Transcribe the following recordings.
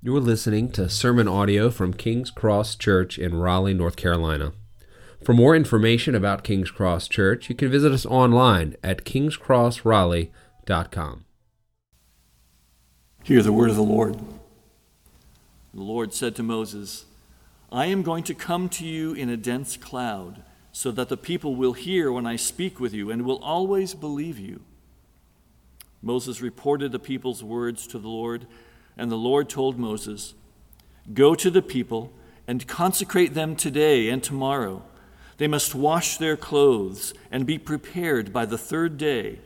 You are listening to sermon audio from King's Cross Church in Raleigh, North Carolina. For more information about King's Cross Church, you can visit us online at kingscrossraleigh.com. Hear the word of the Lord. The Lord said to Moses, I am going to come to you in a dense cloud, so that the people will hear when I speak with you and will always believe you. Moses reported the people's words to the Lord and the Lord told Moses, Go to the people and consecrate them today and tomorrow. They must wash their clothes and be prepared by the third day.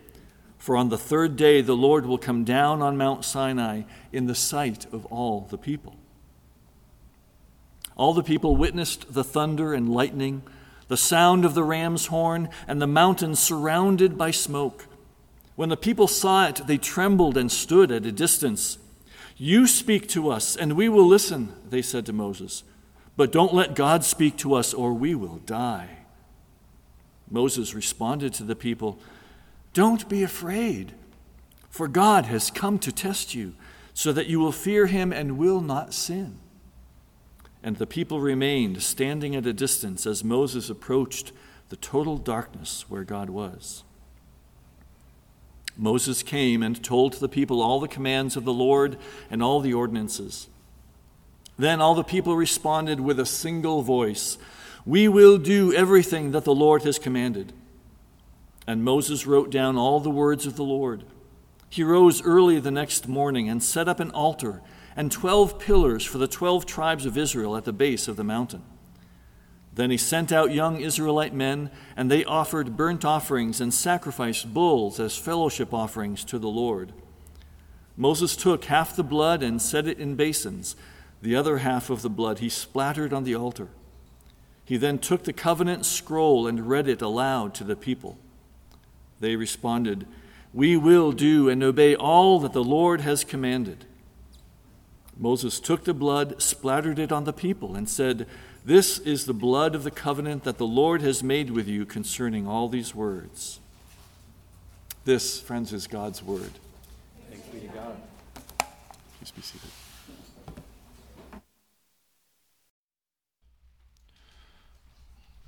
For on the third day the Lord will come down on Mount Sinai in the sight of all the people. All the people witnessed the thunder and lightning, the sound of the ram's horn, and the mountain surrounded by smoke. When the people saw it, they trembled and stood at a distance. You speak to us, and we will listen, they said to Moses. But don't let God speak to us, or we will die. Moses responded to the people Don't be afraid, for God has come to test you, so that you will fear him and will not sin. And the people remained standing at a distance as Moses approached the total darkness where God was. Moses came and told the people all the commands of the Lord and all the ordinances. Then all the people responded with a single voice We will do everything that the Lord has commanded. And Moses wrote down all the words of the Lord. He rose early the next morning and set up an altar and twelve pillars for the twelve tribes of Israel at the base of the mountain. Then he sent out young Israelite men, and they offered burnt offerings and sacrificed bulls as fellowship offerings to the Lord. Moses took half the blood and set it in basins. The other half of the blood he splattered on the altar. He then took the covenant scroll and read it aloud to the people. They responded, We will do and obey all that the Lord has commanded. Moses took the blood, splattered it on the people, and said, this is the blood of the covenant that the Lord has made with you concerning all these words. This, friends, is God's word. Thanks be to God. Please be seated.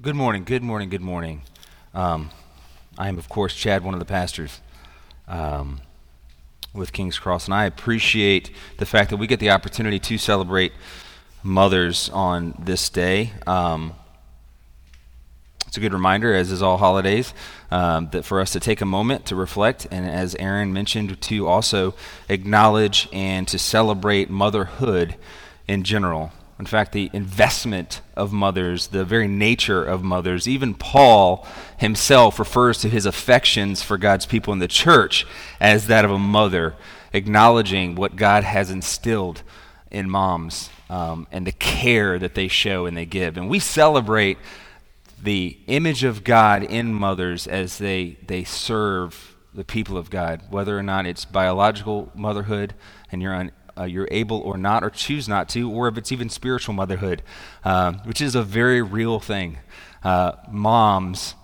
Good morning, good morning, good morning. Um, I am, of course, Chad, one of the pastors um, with King's Cross, and I appreciate the fact that we get the opportunity to celebrate mothers on this day. Um, it's a good reminder, as is all holidays, um, that for us to take a moment to reflect, and as Aaron mentioned, to also acknowledge and to celebrate motherhood in general. In fact, the investment of mothers, the very nature of mothers, even Paul himself refers to his affections for God's people in the church as that of a mother, acknowledging what God has instilled in moms um, and the care that they show and they give. And we celebrate the image of God in mothers as they, they serve the people of God, whether or not it's biological motherhood and you're, un, uh, you're able or not, or choose not to, or if it's even spiritual motherhood, uh, which is a very real thing. Uh, moms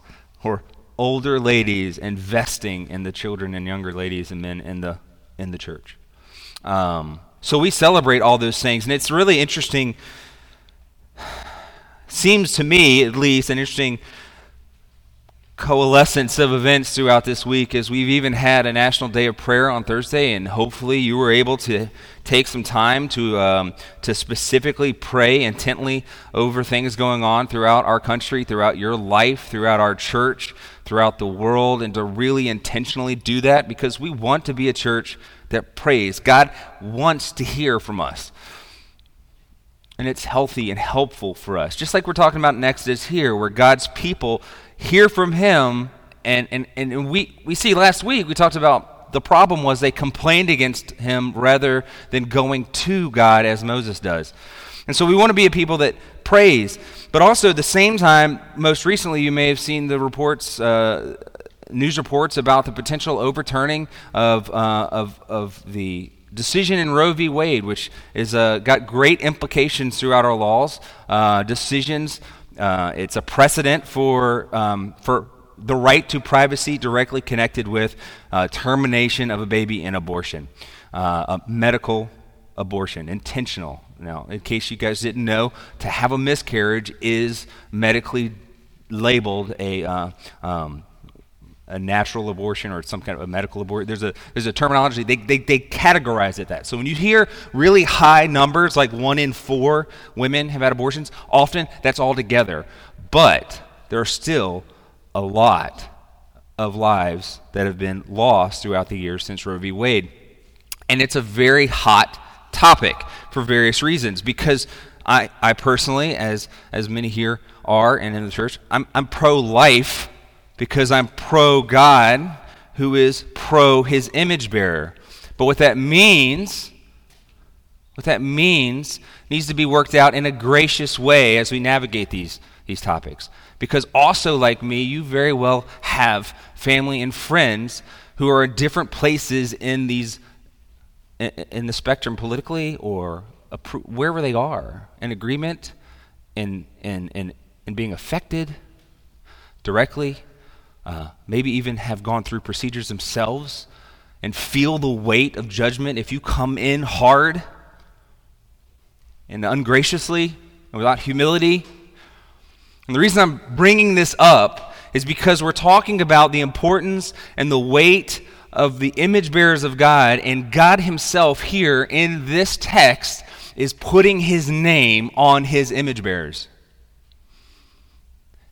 or older ladies investing in the children and younger ladies and men in the, in the church. Um, so we celebrate all those things, and it's really interesting. Seems to me, at least, an interesting coalescence of events throughout this week as we've even had a national day of prayer on thursday and hopefully you were able to take some time to, um, to specifically pray intently over things going on throughout our country throughout your life throughout our church throughout the world and to really intentionally do that because we want to be a church that prays. God wants to hear from us. And it's healthy and helpful for us. Just like we're talking about in Exodus here, where God's people hear from Him. And, and, and we, we see last week, we talked about the problem was they complained against Him rather than going to God as Moses does. And so we want to be a people that prays. But also at the same time, most recently, you may have seen the reports uh, news reports about the potential overturning of, uh, of, of the decision in Roe v. Wade, which is uh, got great implications throughout our laws. Uh, decisions, uh, it's a precedent for, um, for the right to privacy directly connected with uh, termination of a baby in abortion, uh, medical abortion, intentional. Now, in case you guys didn't know, to have a miscarriage is medically labeled a uh, um, a natural abortion or some kind of a medical abortion. There's a there's a terminology they, they they categorize it that. So when you hear really high numbers like one in four women have had abortions, often that's all together. But there are still a lot of lives that have been lost throughout the years since Roe v. Wade. And it's a very hot topic for various reasons because I, I personally, as, as many here are and in the church, I'm, I'm pro life because I'm pro God who is pro his image bearer. But what that means, what that means needs to be worked out in a gracious way as we navigate these, these topics. Because also, like me, you very well have family and friends who are in different places in these in the spectrum politically or wherever they are in agreement in, in, in, in being affected directly uh, maybe even have gone through procedures themselves and feel the weight of judgment if you come in hard and ungraciously and without humility. And the reason I'm bringing this up is because we're talking about the importance and the weight of the image bearers of God, and God Himself here in this text is putting His name on His image bearers.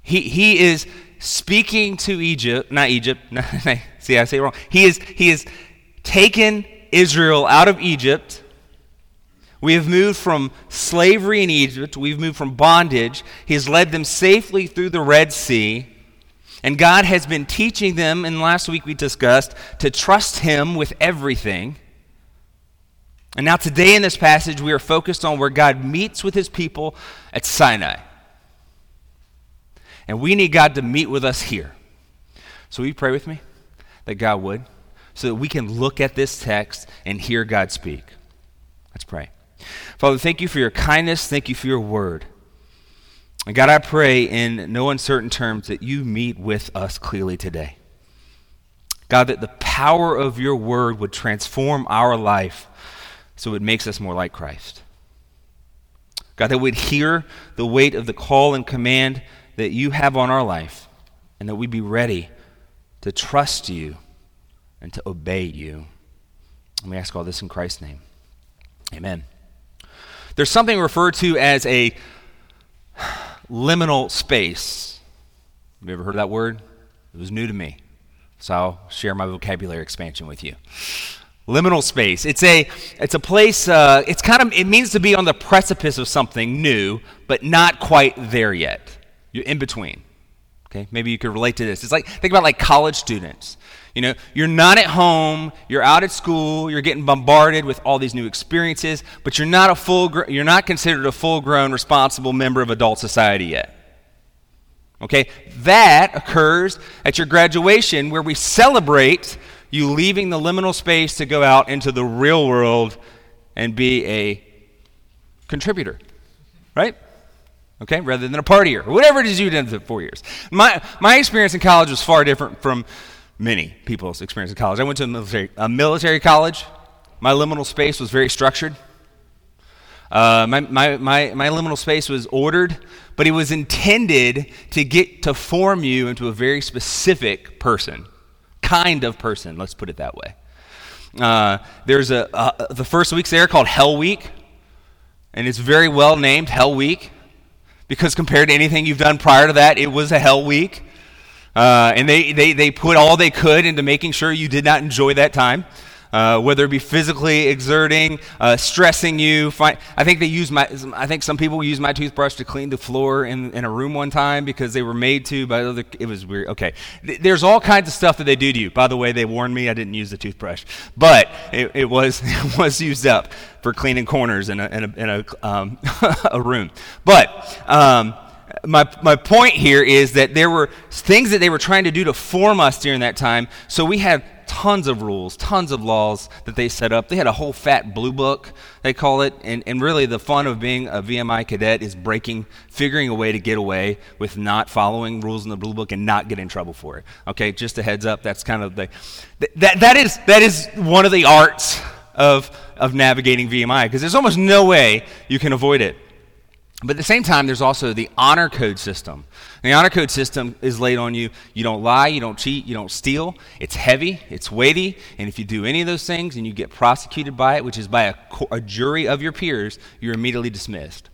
He, he is speaking to Egypt, not Egypt, see, I say wrong. He is, he is taken Israel out of Egypt. We have moved from slavery in Egypt, we've moved from bondage. He has led them safely through the Red Sea. And God has been teaching them, and last week we discussed, to trust Him with everything. And now, today in this passage, we are focused on where God meets with His people at Sinai. And we need God to meet with us here. So, will you pray with me that God would, so that we can look at this text and hear God speak? Let's pray. Father, thank you for your kindness. Thank you for your word. And God, I pray in no uncertain terms that you meet with us clearly today. God, that the power of your word would transform our life so it makes us more like Christ. God, that we'd hear the weight of the call and command that you have on our life, and that we be ready to trust you and to obey you. And we ask all this in Christ's name. Amen. There's something referred to as a liminal space. Have you ever heard that word? It was new to me. So I'll share my vocabulary expansion with you. Liminal space. It's a it's a place. Uh, it's kind of it means to be on the precipice of something new, but not quite there yet. You're in between. Okay, maybe you could relate to this. It's like think about like college students. You know, you're not at home, you're out at school, you're getting bombarded with all these new experiences, but you're not a full you're not considered a full-grown responsible member of adult society yet. Okay? That occurs at your graduation where we celebrate you leaving the liminal space to go out into the real world and be a contributor. Right? Okay, rather than a partier, or whatever it is you did for four years. My, my experience in college was far different from many people's experience in college. I went to a military, a military college. My liminal space was very structured. Uh, my, my, my, my liminal space was ordered, but it was intended to get to form you into a very specific person, kind of person, let's put it that way. Uh, there's a, uh, the first week's there called Hell Week, and it's very well named Hell Week because compared to anything you've done prior to that, it was a hell week. Uh, and they, they, they put all they could into making sure you did not enjoy that time uh, whether it be physically exerting, uh, stressing you. I think they use my. I think some people use my toothbrush to clean the floor in, in a room one time because they were made to. But other, it was weird. Okay, there's all kinds of stuff that they do to you. By the way, they warned me I didn't use the toothbrush, but it, it was it was used up for cleaning corners in a in a, in a, um, a room. But um, my, my point here is that there were things that they were trying to do to form us during that time. So we had tons of rules, tons of laws that they set up. They had a whole fat blue book, they call it. And, and really, the fun of being a VMI cadet is breaking, figuring a way to get away with not following rules in the blue book and not get in trouble for it. Okay, just a heads up, that's kind of the. That, that, is, that is one of the arts of, of navigating VMI because there's almost no way you can avoid it. But at the same time, there's also the honor code system. The honor code system is laid on you. You don't lie, you don't cheat, you don't steal. It's heavy, it's weighty, and if you do any of those things and you get prosecuted by it, which is by a, a jury of your peers, you're immediately dismissed.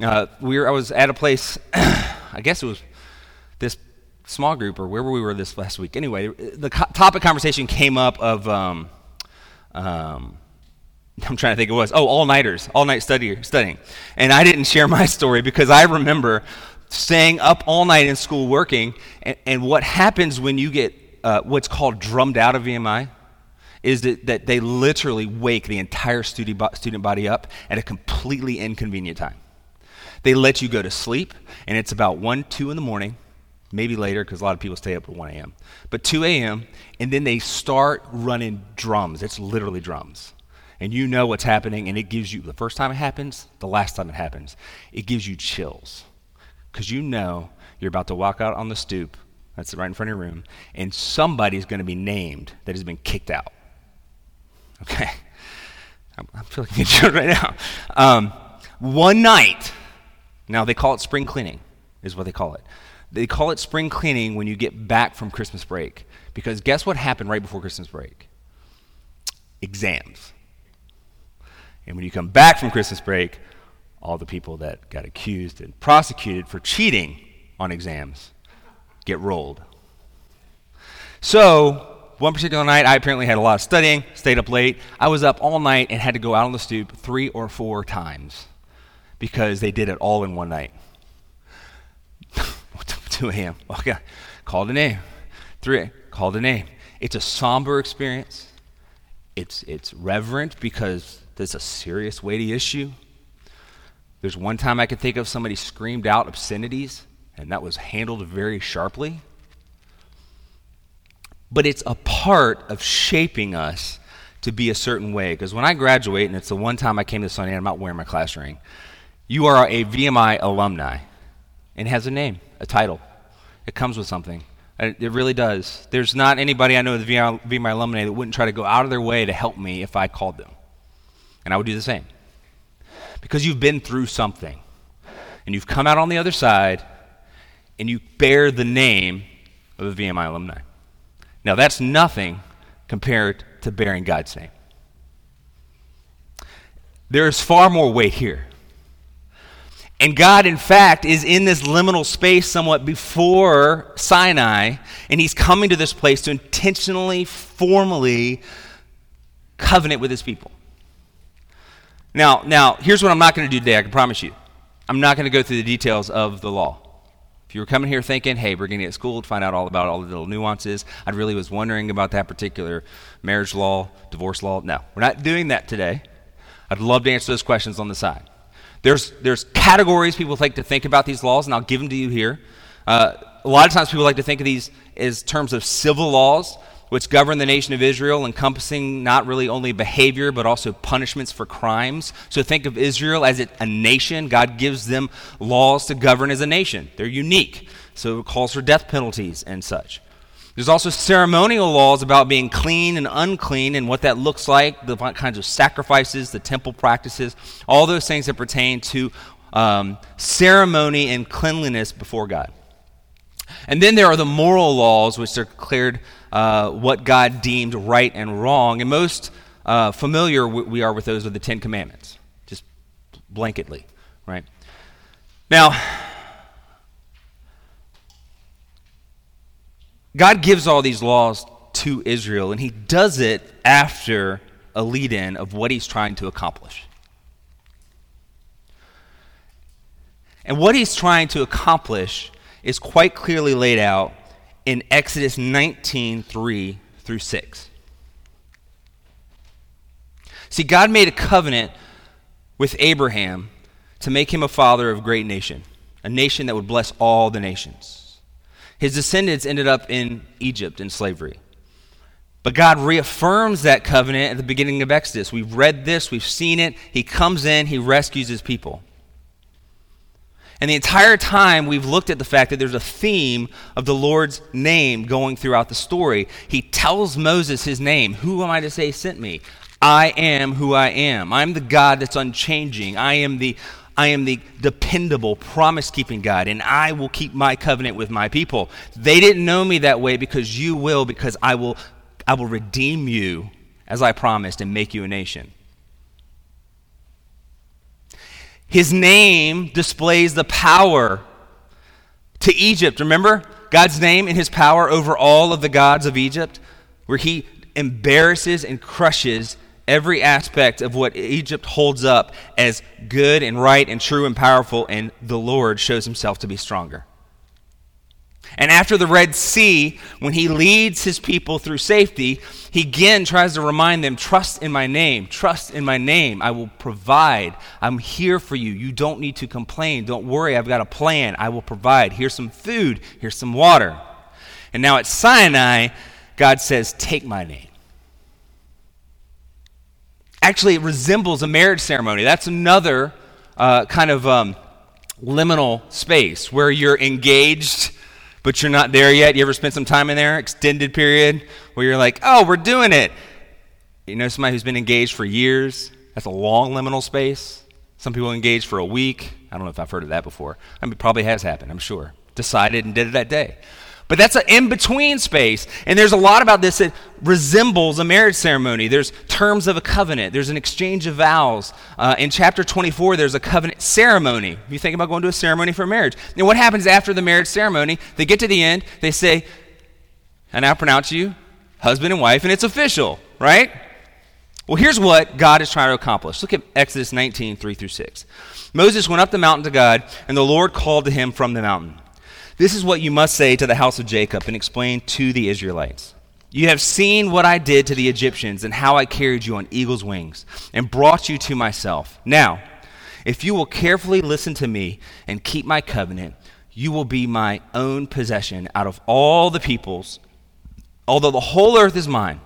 Uh, we were, I was at a place, I guess it was this small group or wherever we were this last week. Anyway, the co- topic conversation came up of. Um, um, I'm trying to think it was. Oh, all nighters, all night study, studying. And I didn't share my story because I remember staying up all night in school working. And, and what happens when you get uh, what's called drummed out of VMI is that, that they literally wake the entire student, student body up at a completely inconvenient time. They let you go to sleep, and it's about 1, 2 in the morning, maybe later because a lot of people stay up at 1 a.m. But 2 a.m., and then they start running drums. It's literally drums and you know what's happening, and it gives you the first time it happens, the last time it happens, it gives you chills because you know you're about to walk out on the stoop that's right in front of your room, and somebody's going to be named that has been kicked out. Okay, I'm, I'm feeling good right now. Um, one night, now they call it spring cleaning, is what they call it. They call it spring cleaning when you get back from Christmas break. Because guess what happened right before Christmas break? Exams. And when you come back from Christmas break, all the people that got accused and prosecuted for cheating on exams get rolled. So, one particular night, I apparently had a lot of studying, stayed up late. I was up all night and had to go out on the stoop three or four times because they did it all in one night. 2 a.m. Okay, called a name. 3 called a name. It's a somber experience. It's, it's reverent because that's a serious, weighty issue. There's one time I can think of somebody screamed out obscenities, and that was handled very sharply. But it's a part of shaping us to be a certain way. Because when I graduate, and it's the one time I came to Sunday, I'm not wearing my class ring, you are a VMI alumni. And it has a name, a title. It comes with something. It really does. There's not anybody I know the VMI alumni that wouldn't try to go out of their way to help me if I called them. And I would do the same. Because you've been through something. And you've come out on the other side, and you bear the name of the VMI alumni. Now, that's nothing compared to bearing God's name. There is far more weight here. And God, in fact, is in this liminal space somewhat before Sinai, and He's coming to this place to intentionally, formally covenant with His people. Now, now here's what I'm not going to do today, I can promise you. I'm not going to go through the details of the law. If you were coming here thinking, hey, we're going to get school to find out all about all the little nuances, I really was wondering about that particular marriage law, divorce law. No, we're not doing that today. I'd love to answer those questions on the side. There's, there's categories people like to think about these laws, and I'll give them to you here. Uh, a lot of times people like to think of these as terms of civil laws which govern the nation of Israel, encompassing not really only behavior, but also punishments for crimes. So think of Israel as a nation. God gives them laws to govern as a nation. They're unique. So it calls for death penalties and such. There's also ceremonial laws about being clean and unclean and what that looks like, the kinds of sacrifices, the temple practices, all those things that pertain to um, ceremony and cleanliness before God. And then there are the moral laws, which are declared uh, what God deemed right and wrong. And most uh, familiar we are with those are the Ten Commandments, just blanketly, right? Now, God gives all these laws to Israel, and He does it after a lead in of what He's trying to accomplish. And what He's trying to accomplish is quite clearly laid out in Exodus 19 3 through 6. See, God made a covenant with Abraham to make him a father of a great nation, a nation that would bless all the nations. His descendants ended up in Egypt in slavery. But God reaffirms that covenant at the beginning of Exodus. We've read this, we've seen it. He comes in, he rescues his people. And the entire time we've looked at the fact that there's a theme of the Lord's name going throughout the story. He tells Moses his name. Who am I to say sent me? I am who I am. I'm the God that's unchanging. I am the I am the dependable, promise keeping God, and I will keep my covenant with my people. They didn't know me that way because you will, because I will, I will redeem you as I promised and make you a nation. His name displays the power to Egypt. Remember God's name and his power over all of the gods of Egypt, where he embarrasses and crushes every aspect of what Egypt holds up as good and right and true and powerful, and the Lord shows himself to be stronger. After the Red Sea, when he leads his people through safety, he again tries to remind them trust in my name, trust in my name. I will provide. I'm here for you. You don't need to complain. Don't worry, I've got a plan. I will provide. Here's some food, here's some water. And now at Sinai, God says, Take my name. Actually, it resembles a marriage ceremony. That's another uh, kind of um, liminal space where you're engaged, but you're not there yet. You ever spent some time in there, extended period, where you're like, oh, we're doing it. You know somebody who's been engaged for years? That's a long liminal space. Some people engaged for a week. I don't know if I've heard of that before. I mean, it probably has happened, I'm sure. Decided and did it that day. But that's an in between space. And there's a lot about this that resembles a marriage ceremony. There's terms of a covenant, there's an exchange of vows. Uh, in chapter 24, there's a covenant ceremony. If you think about going to a ceremony for marriage. And what happens after the marriage ceremony? They get to the end, they say, I now pronounce you husband and wife, and it's official, right? Well, here's what God is trying to accomplish. Look at Exodus 19, 3 through 6. Moses went up the mountain to God, and the Lord called to him from the mountain. This is what you must say to the house of Jacob and explain to the Israelites. You have seen what I did to the Egyptians and how I carried you on eagle's wings and brought you to myself. Now, if you will carefully listen to me and keep my covenant, you will be my own possession out of all the peoples, although the whole earth is mine.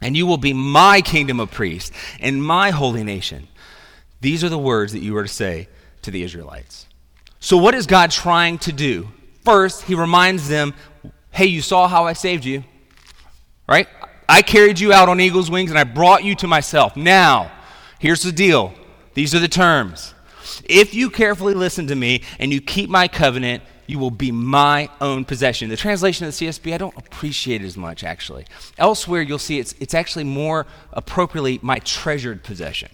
And you will be my kingdom of priests and my holy nation. These are the words that you are to say to the Israelites. So, what is God trying to do First, he reminds them, hey, you saw how I saved you, right? I carried you out on eagle's wings and I brought you to myself. Now, here's the deal these are the terms. If you carefully listen to me and you keep my covenant, you will be my own possession. The translation of the CSB, I don't appreciate it as much, actually. Elsewhere, you'll see it's, it's actually more appropriately my treasured possession.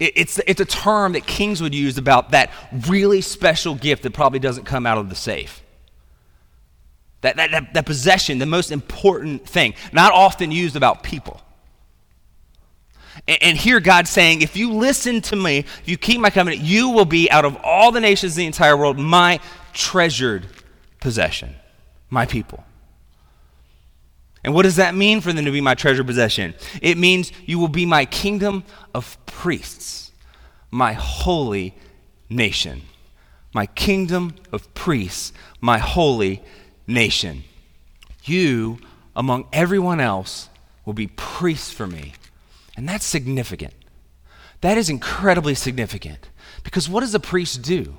It's, it's a term that kings would use about that really special gift that probably doesn't come out of the safe. That, that, that, that possession, the most important thing, not often used about people. And, and here God's saying, if you listen to me, if you keep my covenant, you will be out of all the nations in the entire world my treasured possession, my people. And what does that mean for them to be my treasure possession? It means you will be my kingdom of priests, my holy nation. My kingdom of priests, my holy nation. You, among everyone else, will be priests for me. And that's significant. That is incredibly significant. Because what does a priest do?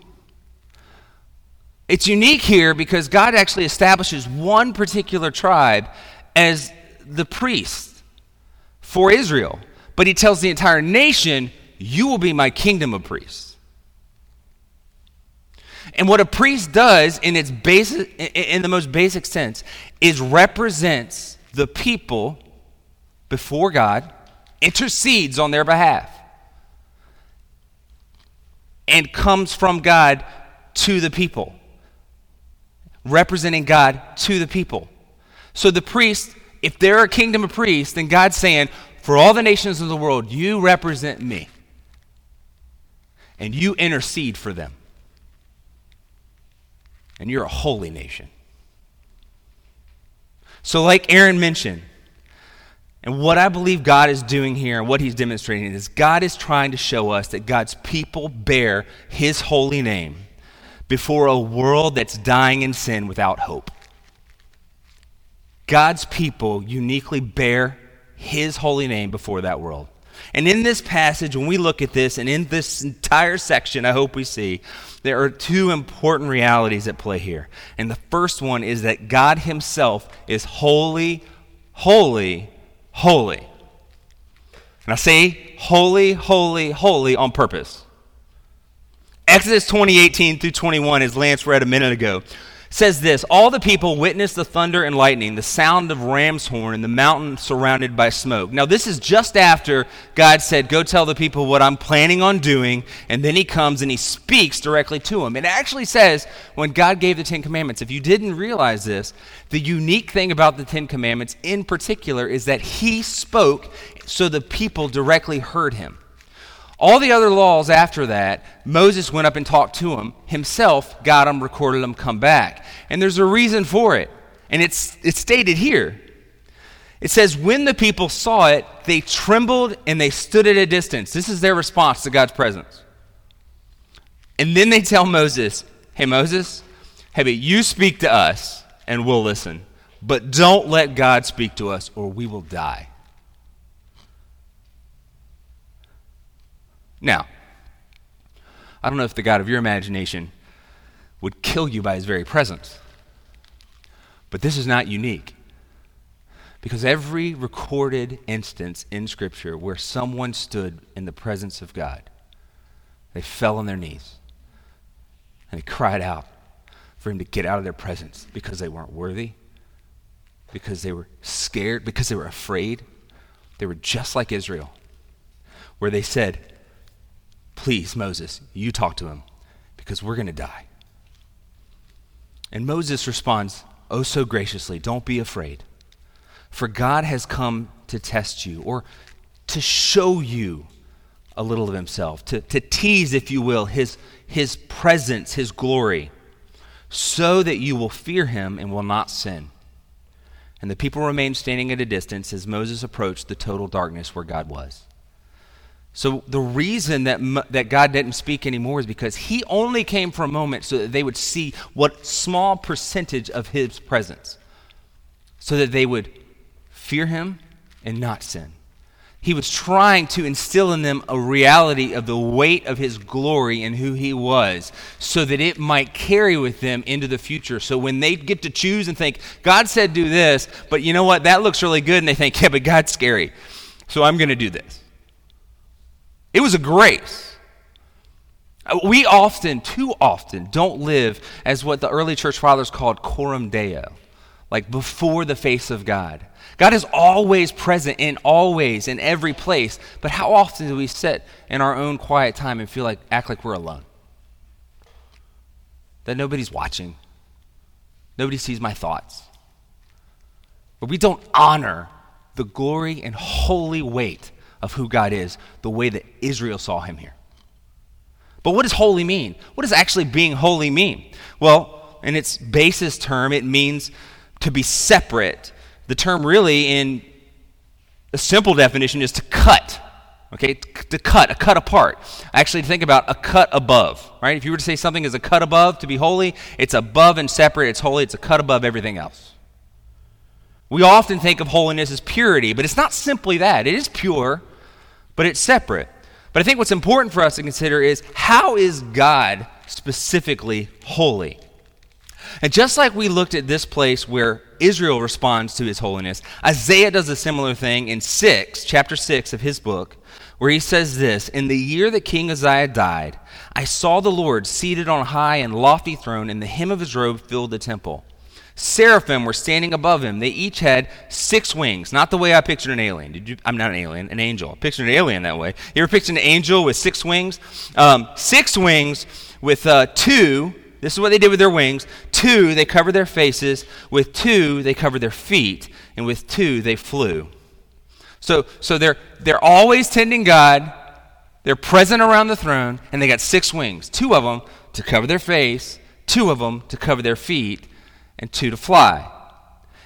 It's unique here because God actually establishes one particular tribe as the priest for Israel. But he tells the entire nation, You will be my kingdom of priests. And what a priest does in its basic, in the most basic sense is represents the people before God, intercedes on their behalf, and comes from God to the people, representing God to the people. So the priest, if they're a kingdom of priests, then God's saying, for all the nations of the world, you represent me. And you intercede for them. And you're a holy nation. So, like Aaron mentioned, and what I believe God is doing here and what he's demonstrating is God is trying to show us that God's people bear his holy name before a world that's dying in sin without hope. God's people uniquely bear his holy name before that world. And in this passage, when we look at this, and in this entire section, I hope we see, there are two important realities at play here. And the first one is that God himself is holy, holy, holy. And I say holy, holy, holy on purpose. Exodus 20, 18 through 21, as Lance read a minute ago, says this All the people witnessed the thunder and lightning, the sound of ram's horn, and the mountain surrounded by smoke. Now, this is just after God said, Go tell the people what I'm planning on doing. And then he comes and he speaks directly to them. It actually says, when God gave the Ten Commandments, if you didn't realize this, the unique thing about the Ten Commandments in particular is that he spoke so the people directly heard him. All the other laws after that, Moses went up and talked to them himself, got them, recorded them, come back. And there's a reason for it. And it's, it's stated here. It says, When the people saw it, they trembled and they stood at a distance. This is their response to God's presence. And then they tell Moses, Hey, Moses, hey, but you speak to us and we'll listen. But don't let God speak to us or we will die. Now, I don't know if the God of your imagination would kill you by his very presence, but this is not unique. Because every recorded instance in Scripture where someone stood in the presence of God, they fell on their knees and they cried out for him to get out of their presence because they weren't worthy, because they were scared, because they were afraid. They were just like Israel, where they said, Please, Moses, you talk to him because we're going to die. And Moses responds, Oh, so graciously, don't be afraid. For God has come to test you or to show you a little of himself, to, to tease, if you will, his, his presence, his glory, so that you will fear him and will not sin. And the people remained standing at a distance as Moses approached the total darkness where God was. So the reason that, that God didn't speak anymore is because he only came for a moment so that they would see what small percentage of his presence, so that they would fear him and not sin. He was trying to instill in them a reality of the weight of his glory and who he was, so that it might carry with them into the future. So when they get to choose and think, God said do this, but you know what, that looks really good, and they think, yeah, but God's scary, so I'm going to do this. It was a grace. Uh, we often, too often, don't live as what the early church fathers called coram deo, like before the face of God. God is always present in always, in every place. But how often do we sit in our own quiet time and feel like, act like we're alone? That nobody's watching, nobody sees my thoughts. But we don't honor the glory and holy weight of who God is the way that Israel saw him here. But what does holy mean? What does actually being holy mean? Well, in its basis term, it means to be separate. The term really, in a simple definition, is to cut. Okay, to cut, a cut apart. Actually, think about a cut above, right? If you were to say something is a cut above to be holy, it's above and separate, it's holy, it's a cut above everything else. We often think of holiness as purity, but it's not simply that. It is pure, but it's separate. But I think what's important for us to consider is how is God specifically holy? And just like we looked at this place where Israel responds to his holiness, Isaiah does a similar thing in 6, chapter 6 of his book, where he says this In the year that King Uzziah died, I saw the Lord seated on a high and lofty throne, and the hem of his robe filled the temple. Seraphim were standing above him. They each had six wings, not the way I pictured an alien. You? I'm not an alien, an angel. I pictured an alien that way. You ever pictured an angel with six wings? Um, six wings with uh, two. This is what they did with their wings. Two, they covered their faces. With two, they covered their feet, and with two, they flew. So, so they're they're always tending God. They're present around the throne, and they got six wings. Two of them to cover their face. Two of them to cover their feet and two to fly.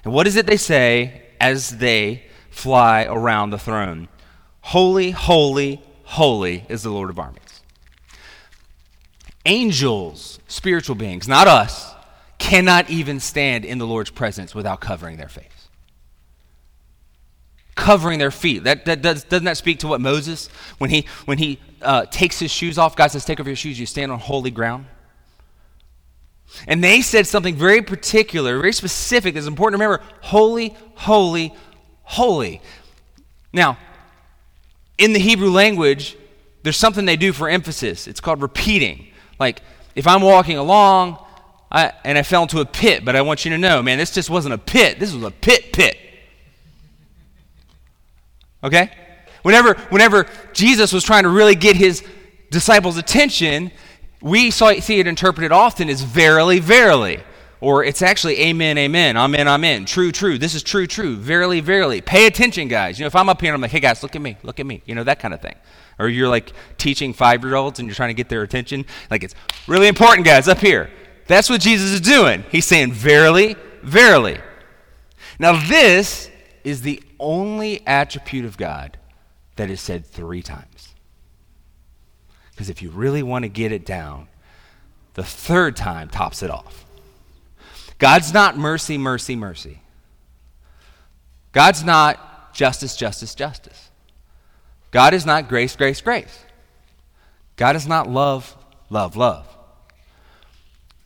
And what is it they say as they fly around the throne? Holy, holy, holy is the Lord of armies. Angels, spiritual beings, not us, cannot even stand in the Lord's presence without covering their face. Covering their feet. That, that does, doesn't that speak to what Moses, when he, when he uh, takes his shoes off, God says, Take off your shoes, you stand on holy ground? And they said something very particular, very specific. It's important to remember holy, holy, holy. Now, in the Hebrew language, there's something they do for emphasis. It's called repeating. Like, if I'm walking along I, and I fell into a pit, but I want you to know, man, this just wasn't a pit. This was a pit pit. Okay? Whenever, whenever Jesus was trying to really get his disciples' attention, we see it interpreted often as verily, verily. Or it's actually amen, amen, amen, amen, true, true. This is true, true, verily, verily. Pay attention, guys. You know, if I'm up here and I'm like, hey, guys, look at me, look at me, you know, that kind of thing. Or you're like teaching five year olds and you're trying to get their attention. Like, it's really important, guys, up here. That's what Jesus is doing. He's saying, verily, verily. Now, this is the only attribute of God that is said three times. Because if you really want to get it down, the third time tops it off. God's not mercy, mercy, mercy. God's not justice, justice, justice. God is not grace, grace, grace. God is not love, love, love.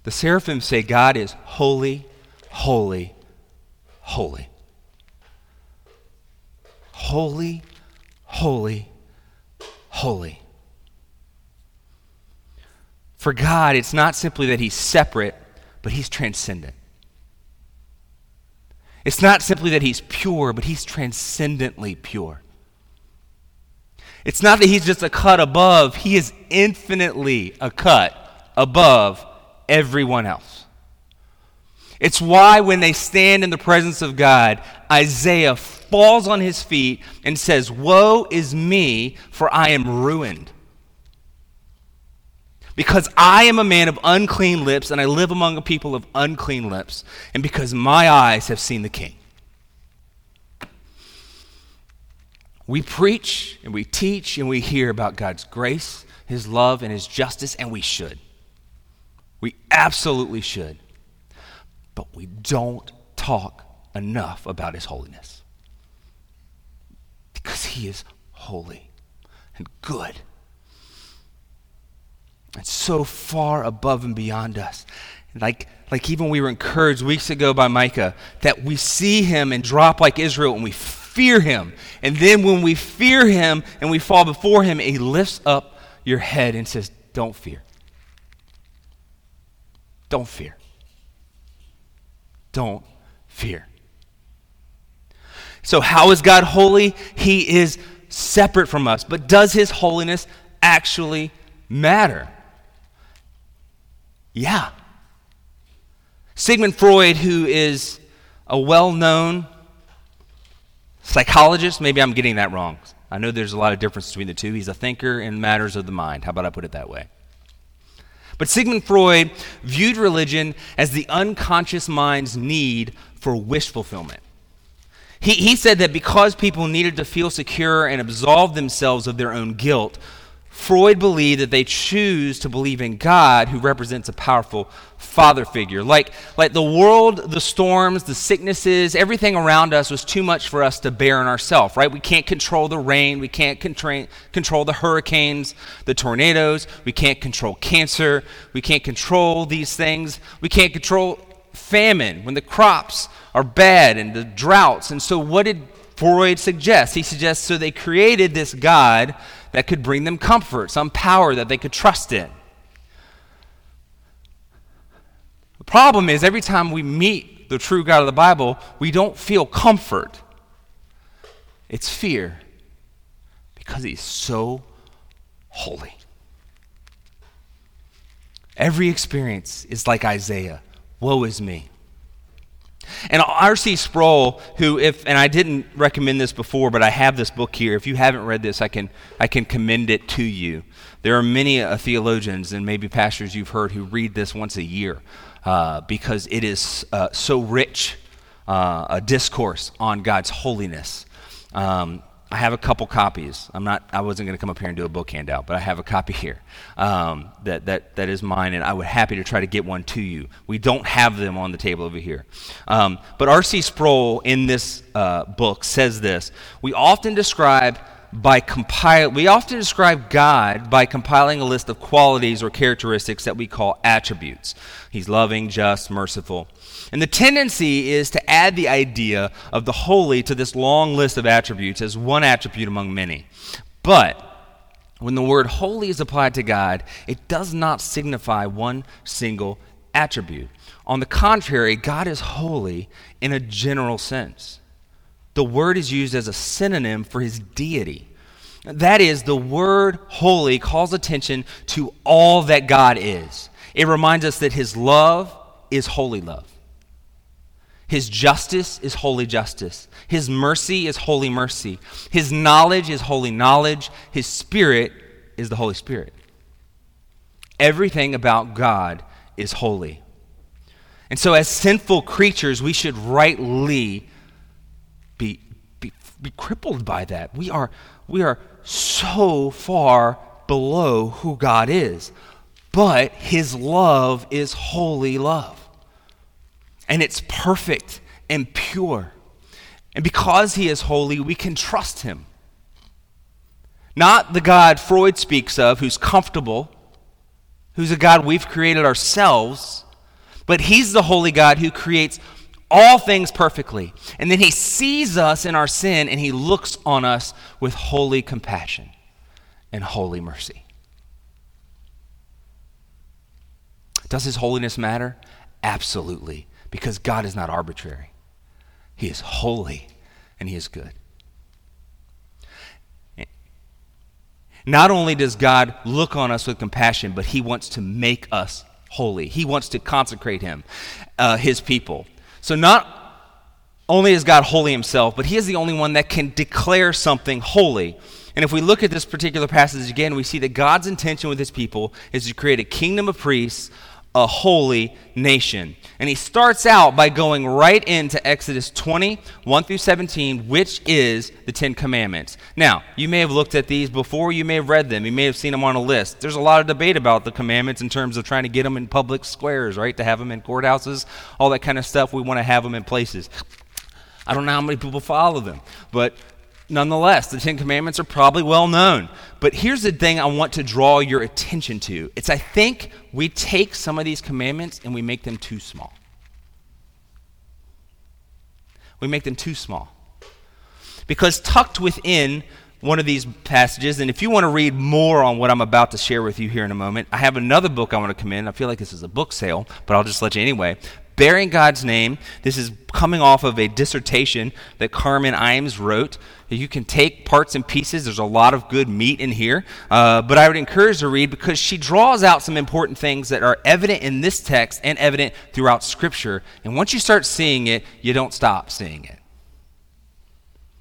The seraphim say God is holy, holy, holy. Holy, holy, holy. For God, it's not simply that He's separate, but He's transcendent. It's not simply that He's pure, but He's transcendently pure. It's not that He's just a cut above, He is infinitely a cut above everyone else. It's why when they stand in the presence of God, Isaiah falls on his feet and says, Woe is me, for I am ruined. Because I am a man of unclean lips, and I live among a people of unclean lips, and because my eyes have seen the King. We preach and we teach and we hear about God's grace, His love, and His justice, and we should. We absolutely should. But we don't talk enough about His holiness. Because He is holy and good and so far above and beyond us. Like, like even we were encouraged weeks ago by Micah that we see him and drop like Israel and we fear him. And then when we fear him and we fall before him, he lifts up your head and says, Don't fear. Don't fear. Don't fear. So, how is God holy? He is separate from us. But does his holiness actually matter? Yeah. Sigmund Freud, who is a well known psychologist, maybe I'm getting that wrong. I know there's a lot of difference between the two. He's a thinker in matters of the mind. How about I put it that way? But Sigmund Freud viewed religion as the unconscious mind's need for wish fulfillment. He, he said that because people needed to feel secure and absolve themselves of their own guilt, Freud believed that they choose to believe in God, who represents a powerful father figure. Like, like the world, the storms, the sicknesses, everything around us was too much for us to bear in ourselves, right? We can't control the rain. We can't contra- control the hurricanes, the tornadoes. We can't control cancer. We can't control these things. We can't control famine when the crops are bad and the droughts. And so, what did Freud suggest? He suggests so they created this God that could bring them comfort, some power that they could trust in. The problem is, every time we meet the true God of the Bible, we don't feel comfort. It's fear because He's so holy. Every experience is like Isaiah Woe is me. And R.C. Sproul, who, if, and I didn't recommend this before, but I have this book here. If you haven't read this, I can, I can commend it to you. There are many uh, theologians and maybe pastors you've heard who read this once a year uh, because it is uh, so rich uh, a discourse on God's holiness. Um, I have a couple copies. I'm not. I wasn't going to come up here and do a book handout, but I have a copy here um, that that that is mine, and I would happy to try to get one to you. We don't have them on the table over here, um, but R.C. Sproul in this uh, book says this: We often describe by compile we often describe God by compiling a list of qualities or characteristics that we call attributes. He's loving, just, merciful. And the tendency is to add the idea of the holy to this long list of attributes as one attribute among many. But when the word holy is applied to God, it does not signify one single attribute. On the contrary, God is holy in a general sense. The word is used as a synonym for his deity. That is, the word holy calls attention to all that God is. It reminds us that his love is holy love. His justice is holy justice. His mercy is holy mercy. His knowledge is holy knowledge. His spirit is the Holy Spirit. Everything about God is holy. And so, as sinful creatures, we should rightly be, be, be crippled by that. We are, we are so far below who God is. But His love is holy love and it's perfect and pure. And because he is holy, we can trust him. Not the God Freud speaks of, who's comfortable, who's a God we've created ourselves, but he's the holy God who creates all things perfectly. And then he sees us in our sin and he looks on us with holy compassion and holy mercy. Does his holiness matter? Absolutely because God is not arbitrary. He is holy and He is good. Not only does God look on us with compassion, but He wants to make us holy. He wants to consecrate Him, uh, His people. So, not only is God holy Himself, but He is the only one that can declare something holy. And if we look at this particular passage again, we see that God's intention with His people is to create a kingdom of priests a holy nation. And he starts out by going right into Exodus 20, 1 through 17, which is the Ten Commandments. Now, you may have looked at these before, you may have read them, you may have seen them on a list. There's a lot of debate about the commandments in terms of trying to get them in public squares, right? To have them in courthouses, all that kind of stuff. We want to have them in places. I don't know how many people follow them, but nonetheless, the Ten Commandments are probably well known. But here's the thing I want to draw your attention to it's I think we take some of these commandments and we make them too small. We make them too small. Because tucked within one of these passages, and if you want to read more on what I'm about to share with you here in a moment, I have another book I want to commend. I feel like this is a book sale, but I'll just let you anyway bearing God's name. This is coming off of a dissertation that Carmen Imes wrote. You can take parts and pieces. There's a lot of good meat in here. Uh, but I would encourage to read because she draws out some important things that are evident in this text and evident throughout Scripture. And once you start seeing it, you don't stop seeing it.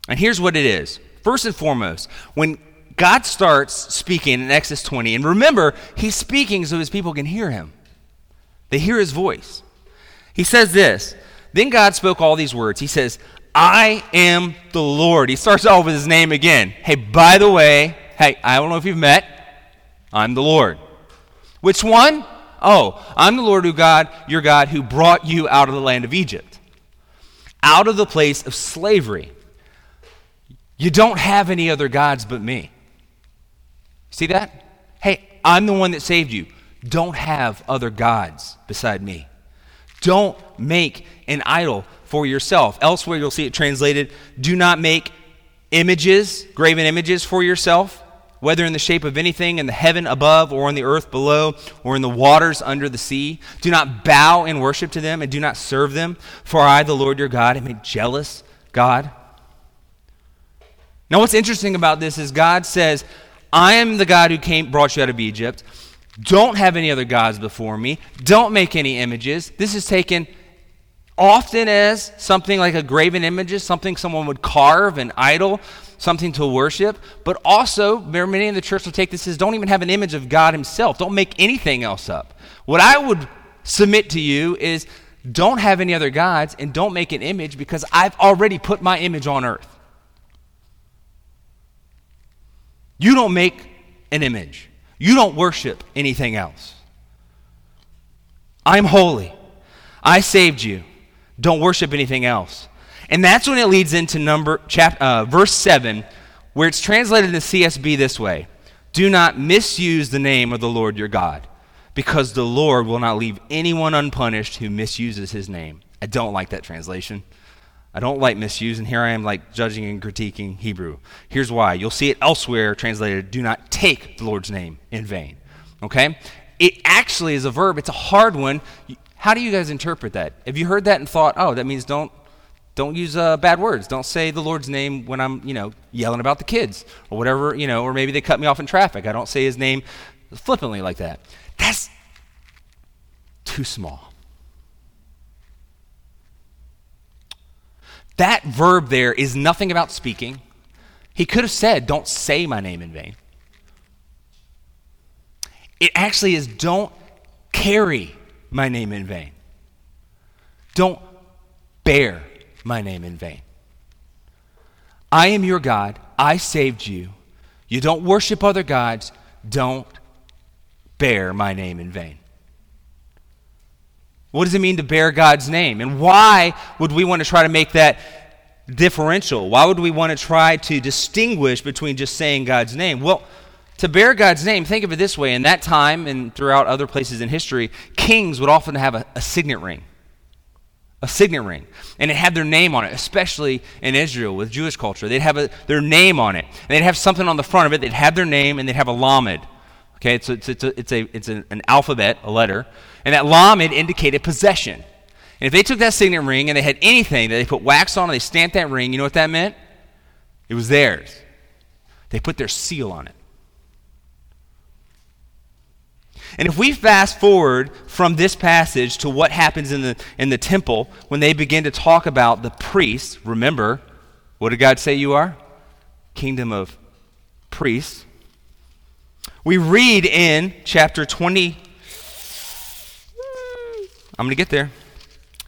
And here's what it is first and foremost, when God starts speaking in Exodus 20, and remember, he's speaking so his people can hear him, they hear his voice. He says this Then God spoke all these words. He says, I am the Lord. He starts off with his name again. Hey, by the way, hey, I don't know if you've met, I'm the Lord. Which one? Oh, I'm the Lord who God, your God, who brought you out of the land of Egypt, out of the place of slavery. You don't have any other gods but me. See that? Hey, I'm the one that saved you. Don't have other gods beside me. Don't make an idol for yourself. Elsewhere, you'll see it translated do not make images, graven images for yourself, whether in the shape of anything in the heaven above or on the earth below or in the waters under the sea. Do not bow and worship to them and do not serve them, for I, the Lord your God, am a jealous God. Now, what's interesting about this is God says, I am the God who came, brought you out of Egypt. Don't have any other gods before me. Don't make any images. This is taken often as something like a graven image, something someone would carve, an idol, something to worship. But also, many in the church will take this as don't even have an image of God Himself. Don't make anything else up. What I would submit to you is don't have any other gods and don't make an image because I've already put my image on earth. You don't make an image. You don't worship anything else. I'm holy. I saved you. Don't worship anything else. And that's when it leads into number chap, uh, verse 7 where it's translated in the CSB this way Do not misuse the name of the Lord your God, because the Lord will not leave anyone unpunished who misuses his name. I don't like that translation. I don't like misuse, and here I am like judging and critiquing Hebrew. Here's why. You'll see it elsewhere translated, do not take the Lord's name in vain. Okay? It actually is a verb, it's a hard one. How do you guys interpret that? Have you heard that and thought, oh, that means don't don't use uh, bad words. Don't say the Lord's name when I'm, you know, yelling about the kids or whatever, you know, or maybe they cut me off in traffic. I don't say his name flippantly like that. That's too small. That verb there is nothing about speaking. He could have said, Don't say my name in vain. It actually is, Don't carry my name in vain. Don't bear my name in vain. I am your God. I saved you. You don't worship other gods. Don't bear my name in vain. What does it mean to bear God's name? And why would we want to try to make that differential? Why would we want to try to distinguish between just saying God's name? Well, to bear God's name, think of it this way. In that time and throughout other places in history, kings would often have a, a signet ring. A signet ring. And it had their name on it, especially in Israel with Jewish culture. They'd have a, their name on it. And they'd have something on the front of it. They'd have their name and they'd have a lamed. Okay, so it's, a, it's, a, it's, a, it's an, an alphabet, a letter. And that lamed indicated possession. And if they took that signet ring and they had anything that they put wax on and they stamped that ring, you know what that meant? It was theirs. They put their seal on it. And if we fast forward from this passage to what happens in the, in the temple when they begin to talk about the priests, remember, what did God say you are? Kingdom of priests. We read in chapter 20. I'm going to get there.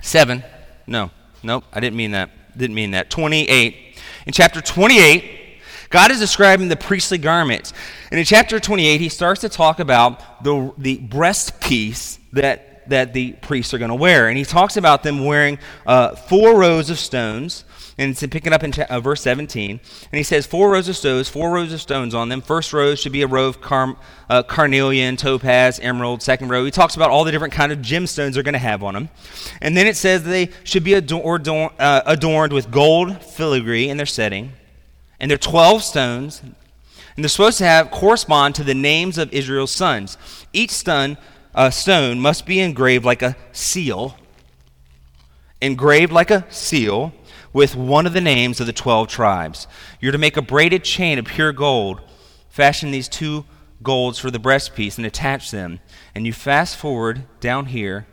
7. No, nope, I didn't mean that. Didn't mean that. 28. In chapter 28, God is describing the priestly garments. And in chapter 28, he starts to talk about the, the breast piece that, that the priests are going to wear. And he talks about them wearing uh, four rows of stones. And it's picking up in uh, verse 17. And he says, Four rows of stones, four rows of stones on them. First row should be a row of car- uh, carnelian, topaz, emerald. Second row, he talks about all the different kind of gemstones they're going to have on them. And then it says they should be uh, adorned with gold filigree in their setting and they're 12 stones, and they're supposed to have correspond to the names of Israel's sons. Each stone, uh, stone must be engraved like a seal, engraved like a seal with one of the names of the 12 tribes. You're to make a braided chain of pure gold, fashion these two golds for the breastpiece, and attach them. And you fast forward down here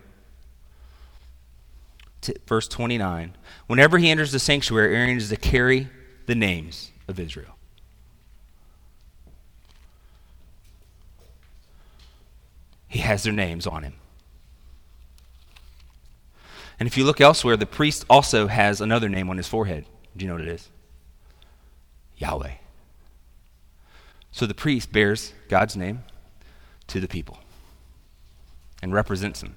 to verse 29. Whenever he enters the sanctuary, Aaron is to carry the names of Israel. He has their names on him. And if you look elsewhere, the priest also has another name on his forehead. Do you know what it is? Yahweh. So the priest bears God's name to the people and represents them.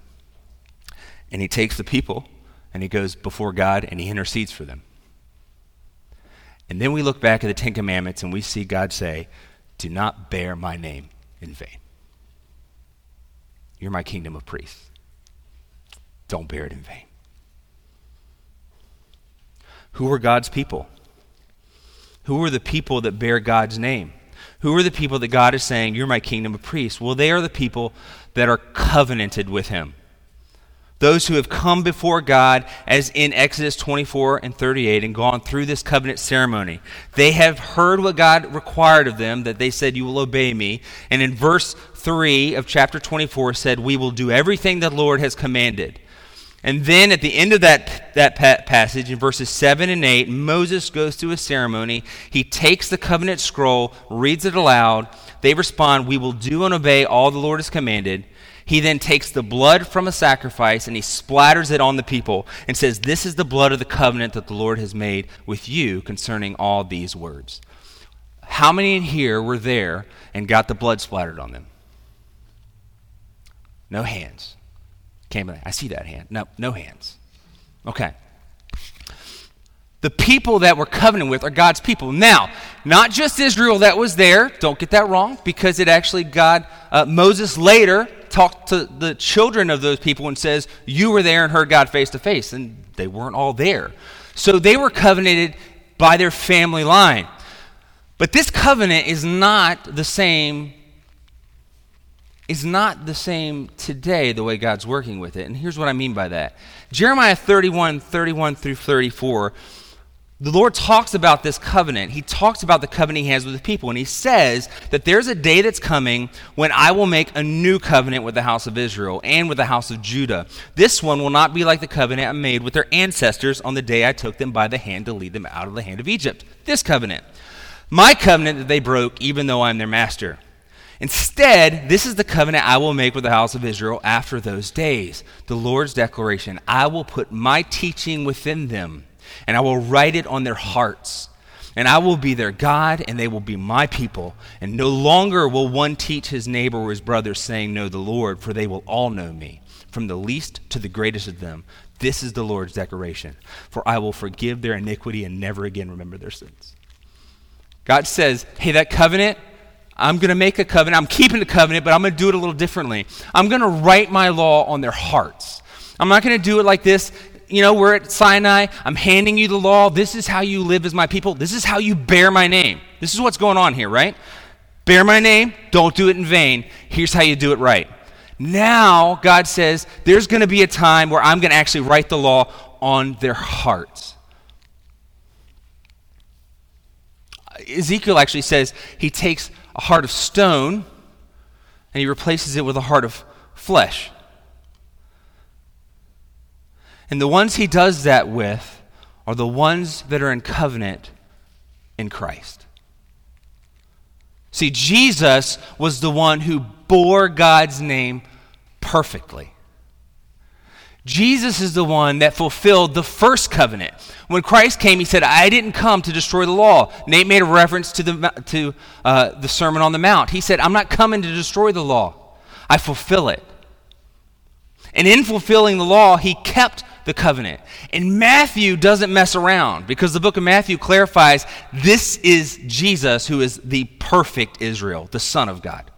And he takes the people and he goes before God and he intercedes for them. And then we look back at the Ten Commandments and we see God say, Do not bear my name in vain. You're my kingdom of priests. Don't bear it in vain. Who are God's people? Who are the people that bear God's name? Who are the people that God is saying, You're my kingdom of priests? Well, they are the people that are covenanted with Him those who have come before God, as in Exodus 24 and 38, and gone through this covenant ceremony. They have heard what God required of them, that they said, You will obey me. And in verse 3 of chapter 24 said, We will do everything the Lord has commanded. And then at the end of that, that passage, in verses 7 and 8, Moses goes through a ceremony. He takes the covenant scroll, reads it aloud. They respond, We will do and obey all the Lord has commanded. He then takes the blood from a sacrifice and he splatters it on the people and says, This is the blood of the covenant that the Lord has made with you concerning all these words. How many in here were there and got the blood splattered on them? No hands. Came I see that hand. No, no hands. Okay. The people that we're covenant with are God's people. Now, not just Israel that was there, don't get that wrong, because it actually, God, uh, Moses later talked to the children of those people and says, You were there and heard God face to face. And they weren't all there. So they were covenanted by their family line. But this covenant is not the same is not the same today the way God's working with it. And here's what I mean by that. Jeremiah 31, 31 through 34 the Lord talks about this covenant. He talks about the covenant he has with the people. And he says that there's a day that's coming when I will make a new covenant with the house of Israel and with the house of Judah. This one will not be like the covenant I made with their ancestors on the day I took them by the hand to lead them out of the hand of Egypt. This covenant. My covenant that they broke, even though I'm their master. Instead, this is the covenant I will make with the house of Israel after those days. The Lord's declaration I will put my teaching within them and I will write it on their hearts. And I will be their God, and they will be my people. And no longer will one teach his neighbor or his brother, saying, Know the Lord, for they will all know me, from the least to the greatest of them. This is the Lord's declaration. For I will forgive their iniquity and never again remember their sins. God says, Hey, that covenant, I'm going to make a covenant. I'm keeping the covenant, but I'm going to do it a little differently. I'm going to write my law on their hearts. I'm not going to do it like this you know, we're at Sinai. I'm handing you the law. This is how you live as my people. This is how you bear my name. This is what's going on here, right? Bear my name. Don't do it in vain. Here's how you do it right. Now, God says, there's going to be a time where I'm going to actually write the law on their hearts. Ezekiel actually says he takes a heart of stone and he replaces it with a heart of flesh. And the ones he does that with are the ones that are in covenant in Christ. See, Jesus was the one who bore God's name perfectly. Jesus is the one that fulfilled the first covenant. When Christ came, he said, I didn't come to destroy the law. Nate made a reference to the, to, uh, the Sermon on the Mount. He said, I'm not coming to destroy the law, I fulfill it. And in fulfilling the law, he kept the covenant. And Matthew doesn't mess around because the book of Matthew clarifies this is Jesus who is the perfect Israel, the Son of God.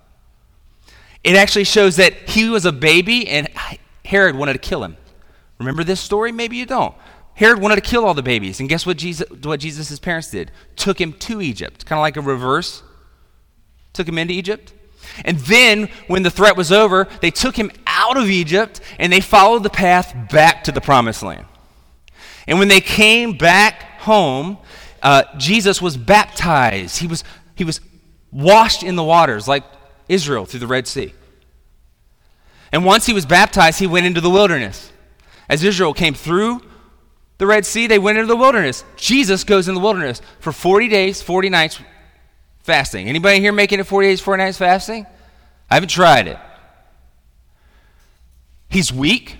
It actually shows that he was a baby and Herod wanted to kill him. Remember this story? Maybe you don't. Herod wanted to kill all the babies, and guess what Jesus what Jesus' parents did? Took him to Egypt. Kind of like a reverse. Took him into Egypt. And then, when the threat was over, they took him out of Egypt and they followed the path back to the promised land. And when they came back home, uh, Jesus was baptized. He was, he was washed in the waters like Israel through the Red Sea. And once he was baptized, he went into the wilderness. As Israel came through the Red Sea, they went into the wilderness. Jesus goes in the wilderness for 40 days, 40 nights fasting. Anybody here making it 40 days, 40 nights fasting? I haven't tried it. He's weak,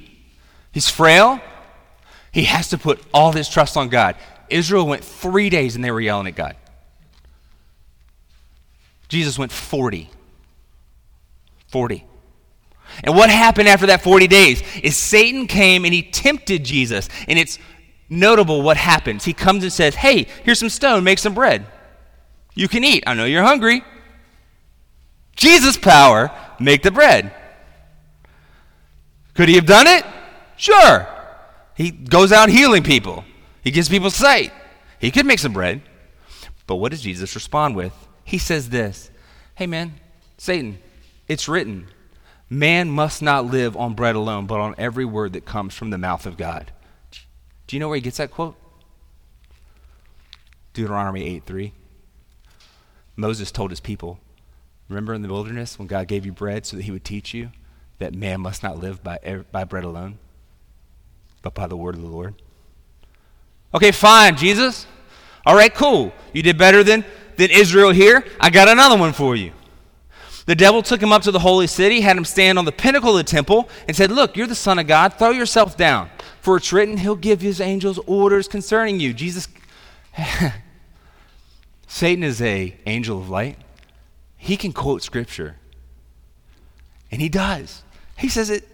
he's frail, he has to put all his trust on God. Israel went three days and they were yelling at God. Jesus went 40. 40. And what happened after that 40 days is Satan came and he tempted Jesus. And it's notable what happens. He comes and says, Hey, here's some stone, make some bread. You can eat. I know you're hungry. Jesus' power, make the bread. Could he have done it? Sure. He goes out healing people, he gives people sight. He could make some bread. But what does Jesus respond with? He says this Hey, man, Satan, it's written, man must not live on bread alone, but on every word that comes from the mouth of God. Do you know where he gets that quote? Deuteronomy 8 3. Moses told his people, Remember in the wilderness when God gave you bread so that he would teach you? that man must not live by, by bread alone, but by the word of the Lord? Okay, fine, Jesus. All right, cool. You did better than, than Israel here. I got another one for you. The devil took him up to the holy city, had him stand on the pinnacle of the temple, and said, Look, you're the Son of God. Throw yourself down. For it's written, He'll give His angels orders concerning you. Jesus, Satan is a angel of light. He can quote Scripture. And he does. He says it.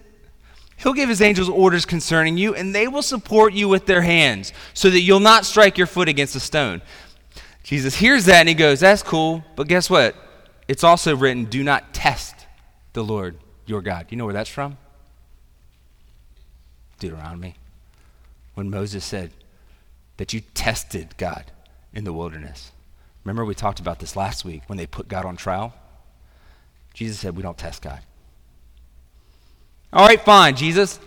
He'll give his angels orders concerning you, and they will support you with their hands, so that you'll not strike your foot against a stone. Jesus hears that and he goes, That's cool, but guess what? It's also written, Do not test the Lord your God. You know where that's from? Deuteronomy. When Moses said that you tested God in the wilderness. Remember, we talked about this last week when they put God on trial? Jesus said, We don't test God. All right, fine, Jesus.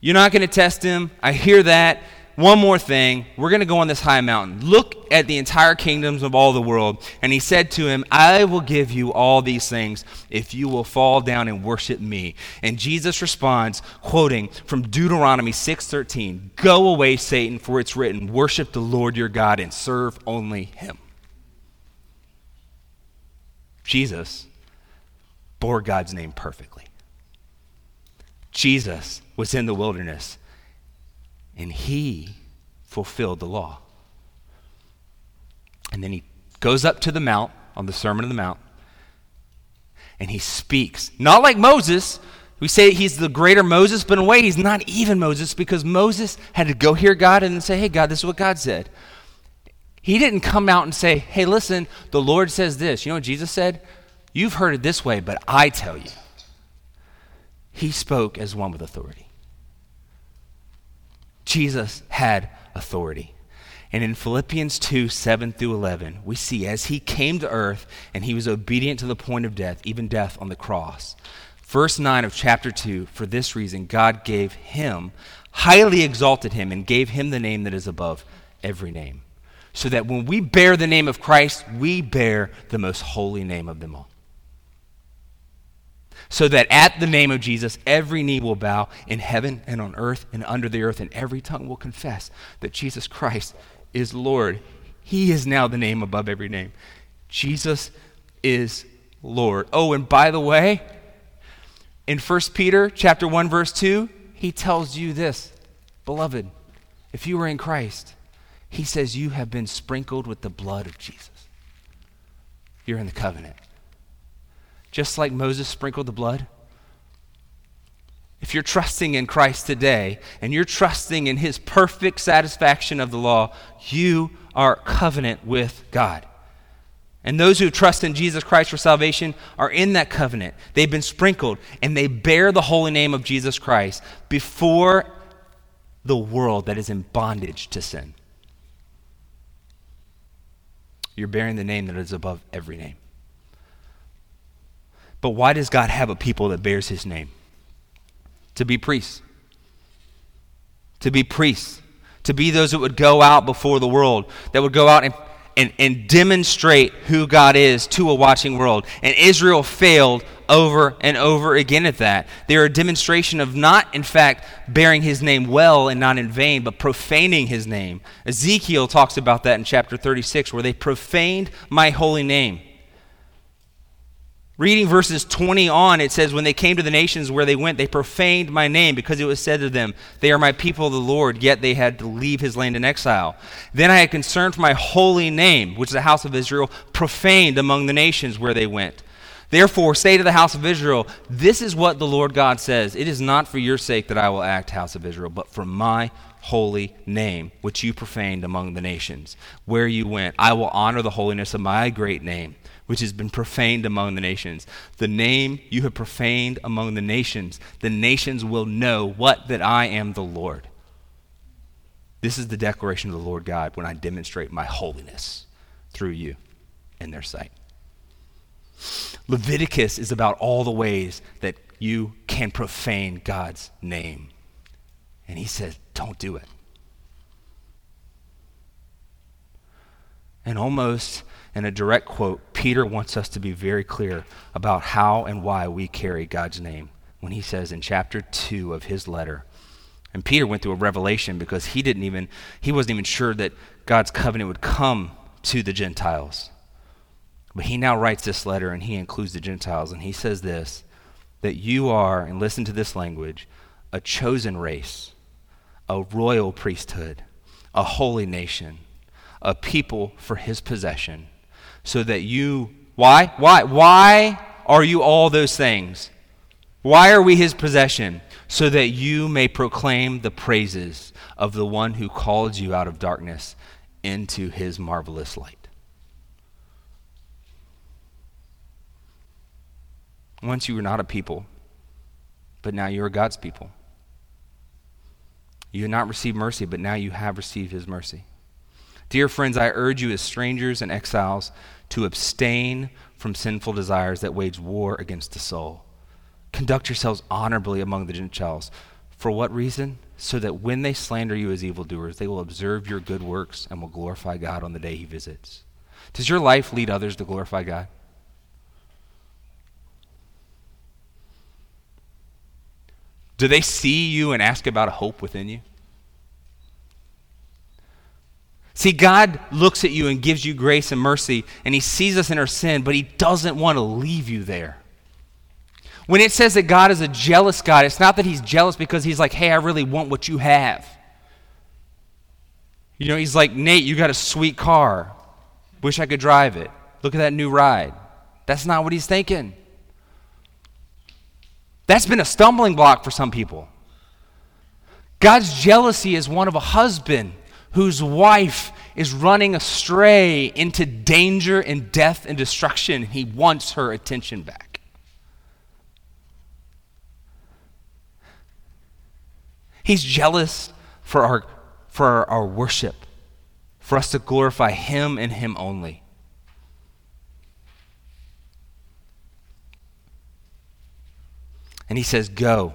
You're not going to test him. I hear that. One more thing. We're going to go on this high mountain. Look at the entire kingdoms of all the world. And he said to him, I will give you all these things if you will fall down and worship me. And Jesus responds, quoting from Deuteronomy 6:13, Go away, Satan, for it's written, Worship the Lord your God and serve only him. Jesus bore God's name perfectly. Jesus was in the wilderness and he fulfilled the law. And then he goes up to the mount on the Sermon on the Mount and he speaks. Not like Moses. We say he's the greater Moses, but in a way he's not even Moses because Moses had to go hear God and say, Hey, God, this is what God said. He didn't come out and say, Hey, listen, the Lord says this. You know what Jesus said? You've heard it this way, but I tell you. He spoke as one with authority. Jesus had authority. And in Philippians 2 7 through 11, we see as he came to earth and he was obedient to the point of death, even death on the cross. Verse 9 of chapter 2 For this reason, God gave him, highly exalted him, and gave him the name that is above every name. So that when we bear the name of Christ, we bear the most holy name of them all so that at the name of Jesus, every knee will bow in heaven and on earth and under the earth, and every tongue will confess that Jesus Christ is Lord. He is now the name above every name. Jesus is Lord. Oh, and by the way, in 1 Peter chapter 1 verse 2, he tells you this, beloved, if you are in Christ, he says you have been sprinkled with the blood of Jesus. You're in the covenant just like Moses sprinkled the blood? If you're trusting in Christ today and you're trusting in his perfect satisfaction of the law, you are covenant with God. And those who trust in Jesus Christ for salvation are in that covenant. They've been sprinkled and they bear the holy name of Jesus Christ before the world that is in bondage to sin. You're bearing the name that is above every name. But why does God have a people that bears his name? To be priests. To be priests. To be those that would go out before the world, that would go out and, and, and demonstrate who God is to a watching world. And Israel failed over and over again at that. They're a demonstration of not, in fact, bearing his name well and not in vain, but profaning his name. Ezekiel talks about that in chapter 36, where they profaned my holy name. Reading verses 20 on, it says, When they came to the nations where they went, they profaned my name because it was said to them, They are my people of the Lord, yet they had to leave his land in exile. Then I had concern for my holy name, which the house of Israel, profaned among the nations where they went. Therefore, say to the house of Israel, This is what the Lord God says It is not for your sake that I will act, house of Israel, but for my holy name, which you profaned among the nations. Where you went, I will honor the holiness of my great name which has been profaned among the nations. The name you have profaned among the nations, the nations will know what that I am the Lord. This is the declaration of the Lord God when I demonstrate my holiness through you in their sight. Leviticus is about all the ways that you can profane God's name. And he says, don't do it. And almost in a direct quote, Peter wants us to be very clear about how and why we carry God's name when he says in chapter 2 of his letter, and Peter went through a revelation because he didn't even he wasn't even sure that God's covenant would come to the Gentiles. But he now writes this letter and he includes the Gentiles and he says this that you are and listen to this language a chosen race, a royal priesthood, a holy nation, a people for his possession so that you, why? Why? Why are you all those things? Why are we his possession? so that you may proclaim the praises of the one who called you out of darkness into his marvelous light. Once you were not a people, but now you are God's people. You had not received mercy, but now you have received his mercy. Dear friends, I urge you as strangers and exiles to abstain from sinful desires that wage war against the soul. Conduct yourselves honorably among the Gentiles. For what reason? So that when they slander you as evildoers, they will observe your good works and will glorify God on the day he visits. Does your life lead others to glorify God? Do they see you and ask about a hope within you? See, God looks at you and gives you grace and mercy, and He sees us in our sin, but He doesn't want to leave you there. When it says that God is a jealous God, it's not that He's jealous because He's like, hey, I really want what you have. You know, He's like, Nate, you got a sweet car. Wish I could drive it. Look at that new ride. That's not what He's thinking. That's been a stumbling block for some people. God's jealousy is one of a husband whose wife is running astray into danger and death and destruction. He wants her attention back. He's jealous for our, for our, worship, for us to glorify Him and Him only. And He says, Go.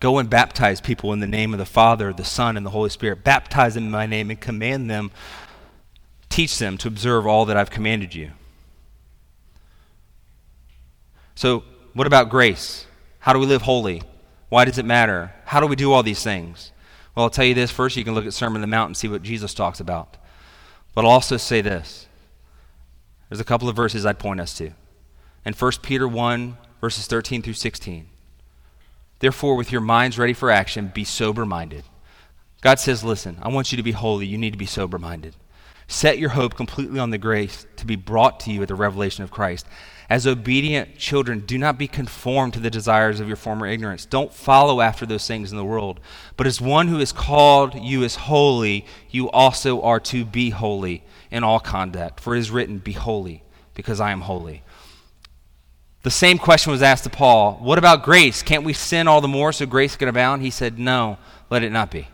Go and baptize people in the name of the Father, the Son, and the Holy Spirit. Baptize them in my name and command them, teach them to observe all that I've commanded you. So, what about grace? How do we live holy? Why does it matter? How do we do all these things? Well, I'll tell you this first. You can look at Sermon on the Mount and see what Jesus talks about. But I'll also say this. There's a couple of verses I'd point us to. In 1 Peter 1, verses 13 through 16. Therefore, with your minds ready for action, be sober minded. God says, Listen, I want you to be holy. You need to be sober minded. Set your hope completely on the grace to be brought to you at the revelation of Christ. As obedient children, do not be conformed to the desires of your former ignorance. Don't follow after those things in the world. But as one who is called you is holy, you also are to be holy in all conduct. For it is written, Be holy, because I am holy. The same question was asked to Paul What about grace? Can't we sin all the more so grace can abound? He said, No, let it not be.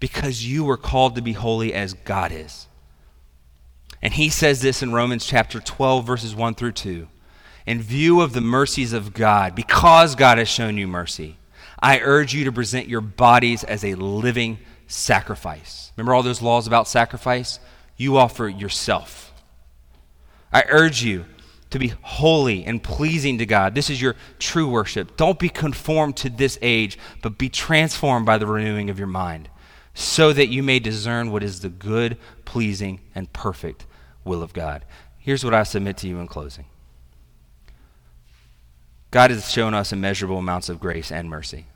Because you were called to be holy as God is. And he says this in Romans chapter 12, verses 1 through 2. In view of the mercies of God, because God has shown you mercy, I urge you to present your bodies as a living sacrifice. Remember all those laws about sacrifice? You offer yourself. I urge you to be holy and pleasing to God. This is your true worship. Don't be conformed to this age, but be transformed by the renewing of your mind, so that you may discern what is the good, pleasing, and perfect will of God. Here's what I submit to you in closing God has shown us immeasurable amounts of grace and mercy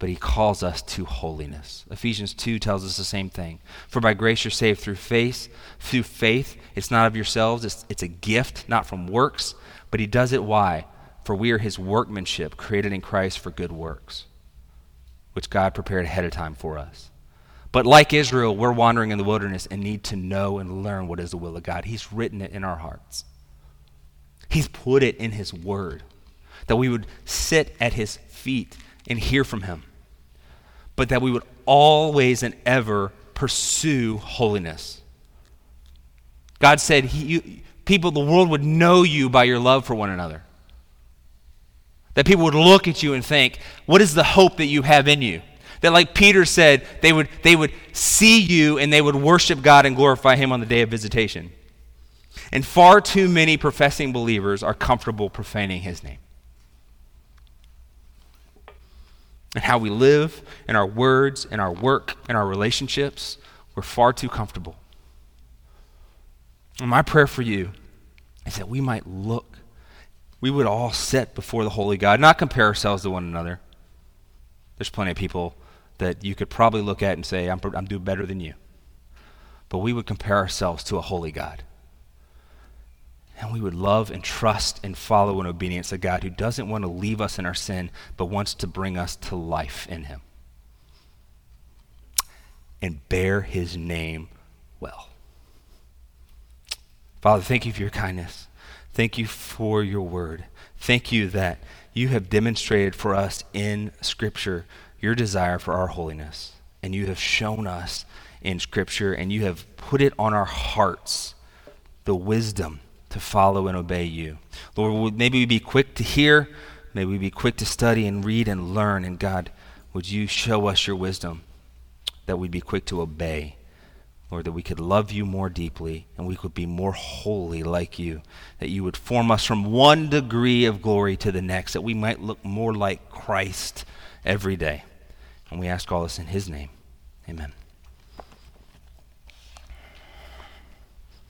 but he calls us to holiness. Ephesians 2 tells us the same thing. For by grace you're saved through faith. Through faith, it's not of yourselves, it's, it's a gift, not from works. But he does it why? For we are his workmanship, created in Christ for good works, which God prepared ahead of time for us. But like Israel, we're wandering in the wilderness and need to know and learn what is the will of God. He's written it in our hearts, He's put it in His Word, that we would sit at His feet and hear from Him but that we would always and ever pursue holiness. God said, he, you, people, the world would know you by your love for one another. That people would look at you and think, what is the hope that you have in you? That, like Peter said, they would, they would see you and they would worship God and glorify Him on the day of visitation. And far too many professing believers are comfortable profaning His name. And how we live, and our words, and our work, and our relationships, we're far too comfortable. And my prayer for you is that we might look, we would all sit before the Holy God, not compare ourselves to one another. There's plenty of people that you could probably look at and say, I'm, I'm doing better than you. But we would compare ourselves to a holy God. And we would love and trust and follow in obedience a God who doesn't want to leave us in our sin, but wants to bring us to life in Him and bear His name well. Father, thank you for your kindness. Thank you for your word. Thank you that you have demonstrated for us in Scripture your desire for our holiness. And you have shown us in Scripture and you have put it on our hearts the wisdom to follow and obey you. Lord, maybe we be quick to hear, may we be quick to study and read and learn. And God, would you show us your wisdom that we'd be quick to obey? Lord, that we could love you more deeply and we could be more holy like you. That you would form us from one degree of glory to the next, that we might look more like Christ every day. And we ask all this in his name. Amen.